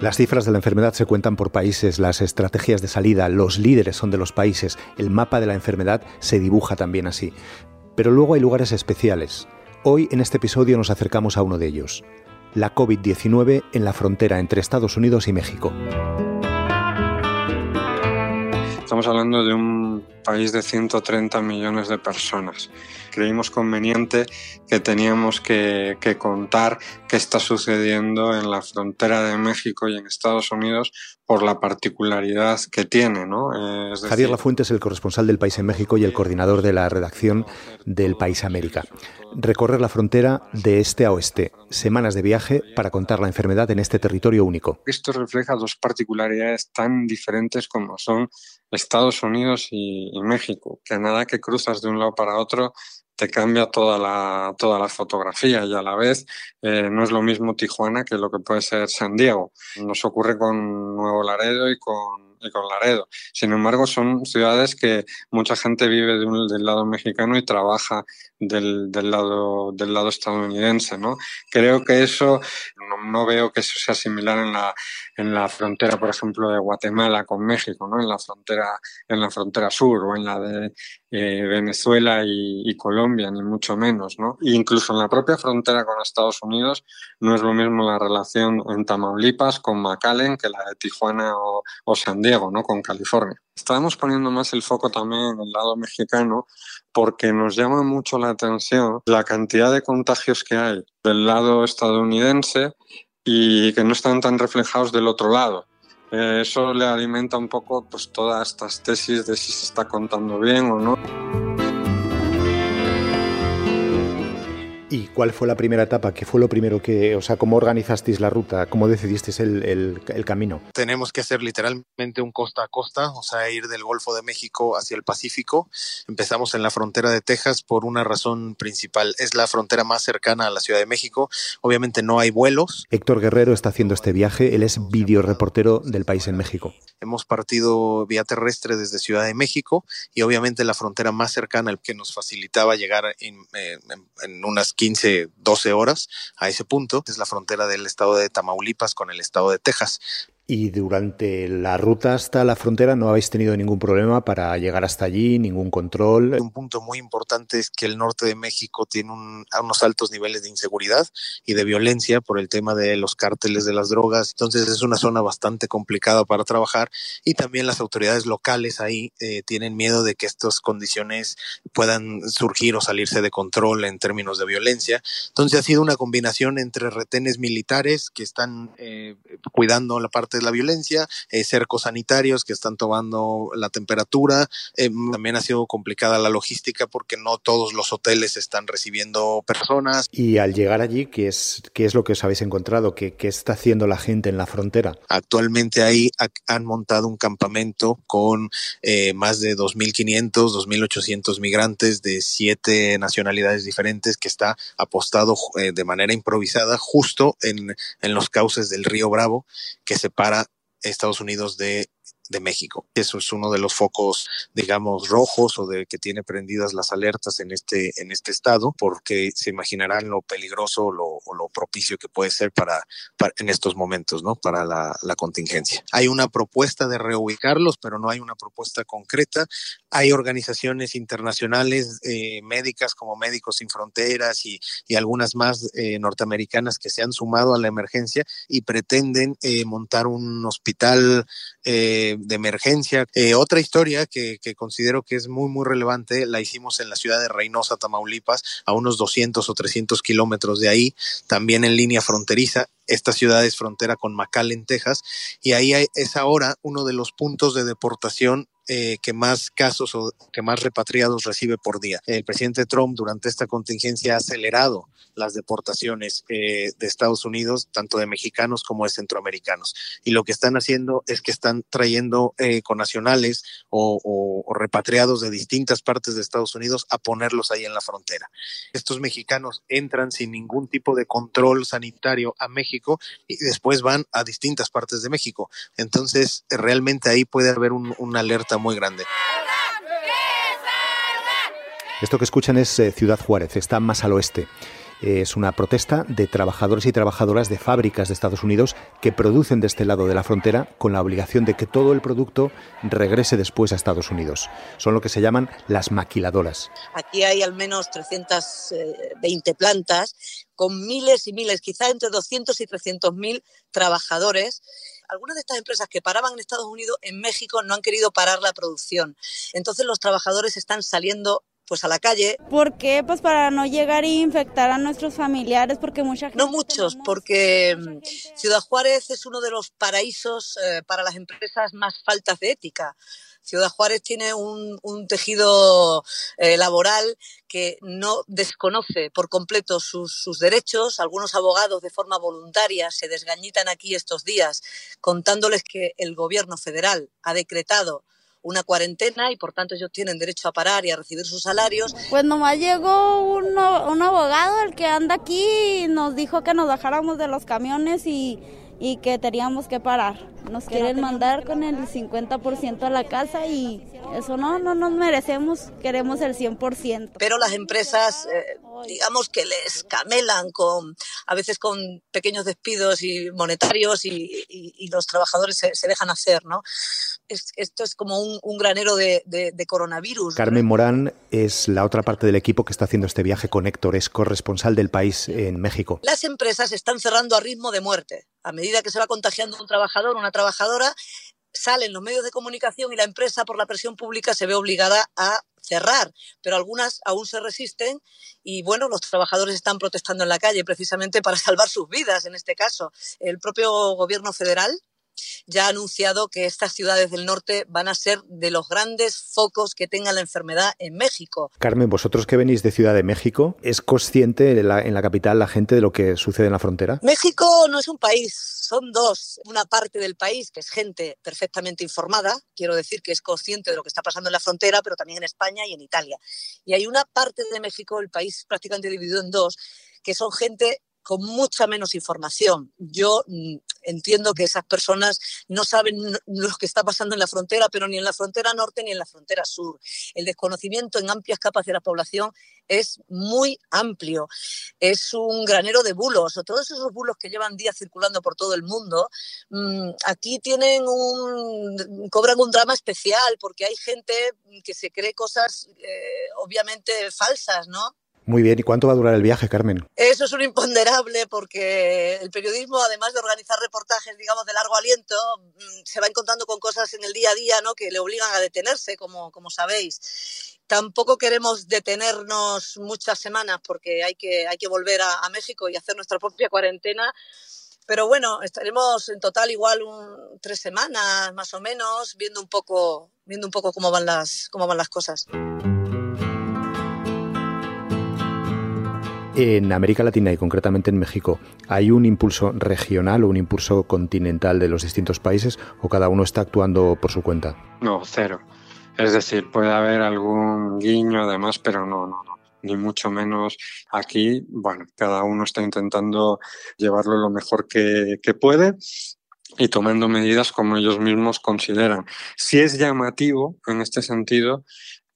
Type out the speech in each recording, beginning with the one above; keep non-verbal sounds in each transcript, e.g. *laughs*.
Las cifras de la enfermedad se cuentan por países, las estrategias de salida, los líderes son de los países, el mapa de la enfermedad se dibuja también así. Pero luego hay lugares especiales. Hoy en este episodio nos acercamos a uno de ellos, la COVID-19 en la frontera entre Estados Unidos y México. Estamos hablando de un país de 130 millones de personas. Creímos conveniente que teníamos que, contar qué está sucediendo en la frontera de México y en Estados Unidos por la particularidad que tiene. ¿no? Eh, Javier Lafuente es el corresponsal del País en México y el coordinador de la redacción del País América. Recorrer la frontera de este a oeste, semanas de viaje para contar la enfermedad en este territorio único. Esto refleja dos particularidades tan diferentes como son Estados Unidos y, México, que nada que cruzas de un lado para otro te cambia toda la, toda la fotografía y a la vez eh, no es lo mismo Tijuana que lo que puede ser San Diego. Nos ocurre con Nuevo Laredo y con y con Laredo. Sin embargo, son ciudades que mucha gente vive del lado mexicano y trabaja del, del, lado, del lado estadounidense. ¿no? Creo que eso, no, veo que eso sea similar en la, en la frontera, por ejemplo, de Guatemala con México, ¿no? en, la frontera, en la frontera sur o en la de eh, Venezuela y, Colombia, ni mucho menos. ¿no? E incluso en la propia frontera con Estados Unidos no es lo mismo la relación en Tamaulipas con McAllen que la de Tijuana o, o San Diego, ¿no? con California. Estábamos poniendo más el foco también en el lado mexicano porque nos llama mucho la atención la cantidad de contagios que hay del lado estadounidense y que no están tan reflejados del otro lado. Eh, eso le alimenta un poco pues, todas estas tesis de si se está contando bien o no. ¿Y cuál fue la primera etapa? ¿Qué fue lo primero que, o sea, cómo organizasteis la ruta? ¿Cómo decidisteis el, el, camino? Tenemos que hacer literalmente un costa a costa, o sea, ir del Golfo de México hacia el Pacífico. Empezamos en la frontera de Texas por una razón principal. Es la frontera más cercana a la Ciudad de México. Obviamente no hay vuelos. Héctor Guerrero está haciendo este viaje. Él es videoreportero del país en México. Hemos partido vía terrestre desde Ciudad de México y obviamente la frontera más cercana que nos facilitaba llegar en, en, en unas 15, 12 horas a ese punto. Es la frontera del estado de Tamaulipas con el estado de Texas. Y durante la ruta hasta la frontera no habéis tenido ningún problema para llegar hasta allí, ningún control. Un punto muy importante es que el norte de México tiene unos altos niveles de inseguridad y de violencia por el tema de los cárteles de las drogas. Entonces es una zona bastante complicada para trabajar y también las autoridades locales ahí eh, tienen miedo de que estas condiciones puedan surgir o salirse de control en términos de violencia. Entonces ha sido una combinación entre retenes militares que están eh, cuidando la parte de la violencia, eh, cercos sanitarios que están tomando la temperatura. Eh, también ha sido complicada la logística porque no todos los hoteles están recibiendo personas. Y al llegar allí, ¿qué es, qué es lo que os habéis encontrado? ¿Qué, qué está haciendo la gente en la frontera? Actualmente ahí han montado un campamento con eh, más de 2.500, 2.800 migrantes de siete nacionalidades diferentes que está apostado eh, de manera improvisada justo en, en los cauces del río Bravo que separa Estados Unidos de de México. Eso es uno de los focos, digamos, rojos o de que tiene prendidas las alertas en este, en este estado, porque se imaginarán lo peligroso lo, o lo propicio que puede ser para, en estos momentos, ¿no? Para la, contingencia. Hay una propuesta de reubicarlos, pero no hay una propuesta concreta. Hay organizaciones internacionales eh, médicas como Médicos Sin Fronteras y, y algunas más eh, norteamericanas que se han sumado a la emergencia y pretenden eh, montar un hospital eh, de, emergencia. Eh, otra historia que, que, considero que es muy, muy relevante, la hicimos en la ciudad de Reynosa, Tamaulipas, a unos 200 o 300 kilómetros de ahí, también en línea fronteriza. Esta ciudad es frontera con McAllen, Texas, y ahí es ahora uno de los puntos de deportación eh, que más casos o que más repatriados recibe por día. El presidente Trump durante esta contingencia ha acelerado las deportaciones eh, de Estados Unidos, tanto de mexicanos como de centroamericanos. Y lo que están haciendo es que están trayendo eh, nacionales o, o, repatriados de distintas partes de Estados Unidos a ponerlos ahí en la frontera. Estos mexicanos entran sin ningún tipo de control sanitario a México y después van a distintas partes de México. Entonces, realmente ahí puede haber un, una alerta muy grande. Esto que escuchan es eh, Ciudad Juárez, está más al oeste. Es una protesta de trabajadores y trabajadoras de fábricas de Estados Unidos que producen de este lado de la frontera con la obligación de que todo el producto regrese después a Estados Unidos. Son lo que se llaman las maquiladoras. Aquí hay al menos 320 plantas con miles y miles, quizá entre 200 y 300 mil trabajadores algunas de estas empresas que paraban en Estados Unidos, en México no han querido parar la producción. Entonces los trabajadores están saliendo pues a la calle. ¿Por qué? Pues para no llegar e infectar a nuestros familiares, porque mucha gente... No muchos, porque mm, Ciudad Juárez es uno de los paraísos eh, para las empresas más faltas de ética. Ciudad Juárez tiene un, tejido eh, laboral que no desconoce por completo sus, sus, derechos. Algunos abogados de forma voluntaria se desgañitan aquí estos días contándoles que el gobierno federal ha decretado una cuarentena y por tanto ellos tienen derecho a parar y a recibir sus salarios. Pues nomás llegó un, un abogado, el que anda aquí, y nos dijo que nos bajáramos de los camiones y y que teníamos que parar. Nos quieren mandar con el 50% a la casa y eso no, no nos merecemos, queremos el 100%. Pero las empresas, eh, digamos que les camelan con, a veces con pequeños despidos y monetarios y, los trabajadores se, dejan hacer, ¿no? esto es como un, granero de, coronavirus. Carmen Morán es la otra parte del equipo que está haciendo este viaje con Héctor, es corresponsal del país en México. Las empresas están cerrando a ritmo de muerte a medida que se va contagiando un trabajador, una trabajadora, salen los medios de comunicación y la empresa por la presión pública se ve obligada a cerrar, pero algunas aún se resisten y bueno, los trabajadores están protestando en la calle precisamente para *laughs* salvar sus vidas en este caso. El propio gobierno federal ya ha anunciado que estas ciudades del norte van a ser de los grandes focos que tenga la enfermedad en México. Carmen, vosotros que venís de Ciudad de México, ¿es consciente en la, en la capital la gente de lo que sucede en la frontera? México no es un país, son dos. Una parte del país que es gente perfectamente informada, quiero decir que es consciente de lo que está pasando en la frontera, pero también en España y en Italia. Y hay una parte de México, el país prácticamente dividido en dos, que son gente con mucha menos información. Yo mm, entiendo que esas personas no saben lo que está pasando en la frontera, pero ni en la frontera norte ni en la frontera sur. El desconocimiento en amplias capas de la población es muy amplio. Es un granero de bulos, o todos esos bulos que llevan días circulando por todo el mundo, mm, aquí tienen un, cobran un drama especial porque hay gente que se cree cosas eh, obviamente falsas, ¿no? Muy bien, ¿y cuánto va a durar el viaje, Carmen? Eso es un imponderable porque el periodismo, además de organizar reportajes, digamos, de largo aliento, mm, se va encontrando con cosas en el día a día ¿no? que le obligan a detenerse, como, como sabéis. Tampoco queremos detenernos muchas semanas porque hay que, hay que volver a, México y hacer nuestra propia cuarentena. Pero bueno, estaremos en total igual tres semanas más o menos viendo un poco, viendo un poco cómo van las, cómo van las cosas. En América Latina y concretamente en México, ¿hay un impulso regional o un impulso continental de los distintos países o cada uno está actuando por su cuenta? No, cero. Es decir, puede haber algún guiño además, pero no, no, no. Ni mucho menos aquí. Bueno, cada uno está intentando llevarlo lo mejor que, que puede y tomando medidas como ellos mismos consideran. Si es llamativo en este sentido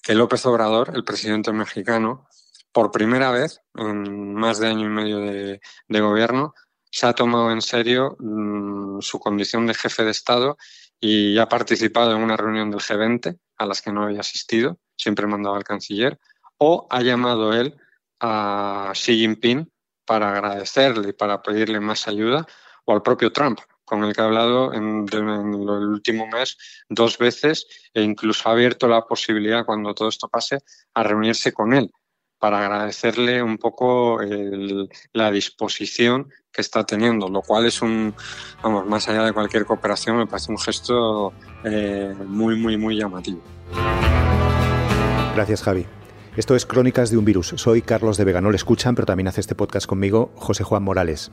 que López Obrador, el presidente mexicano, por primera vez en más de año y medio de, gobierno, se ha tomado en serio mm, su condición de jefe de Estado y ha participado en una reunión del G20 a las que no había asistido, siempre mandaba al canciller, o ha llamado él a Xi Jinping para agradecerle y para pedirle más ayuda, o al propio Trump, con el que ha hablado en, en, el último mes dos veces e incluso ha abierto la posibilidad, cuando todo esto pase, a reunirse con él para agradecerle un poco la disposición que está teniendo, lo cual es un, vamos, más allá de cualquier cooperación, me parece un gesto eh, muy, muy, muy llamativo. Gracias, Javi. Esto es Crónicas de un Virus. Soy Carlos de Vega. No le escuchan, pero también hace este podcast conmigo José Juan Morales.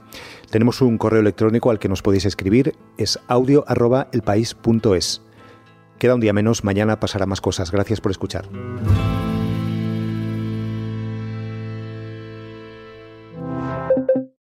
Tenemos un correo electrónico al que nos podéis escribir. Es audio.elpaís.es. Queda un día menos. Mañana pasará más cosas. Gracias por escuchar.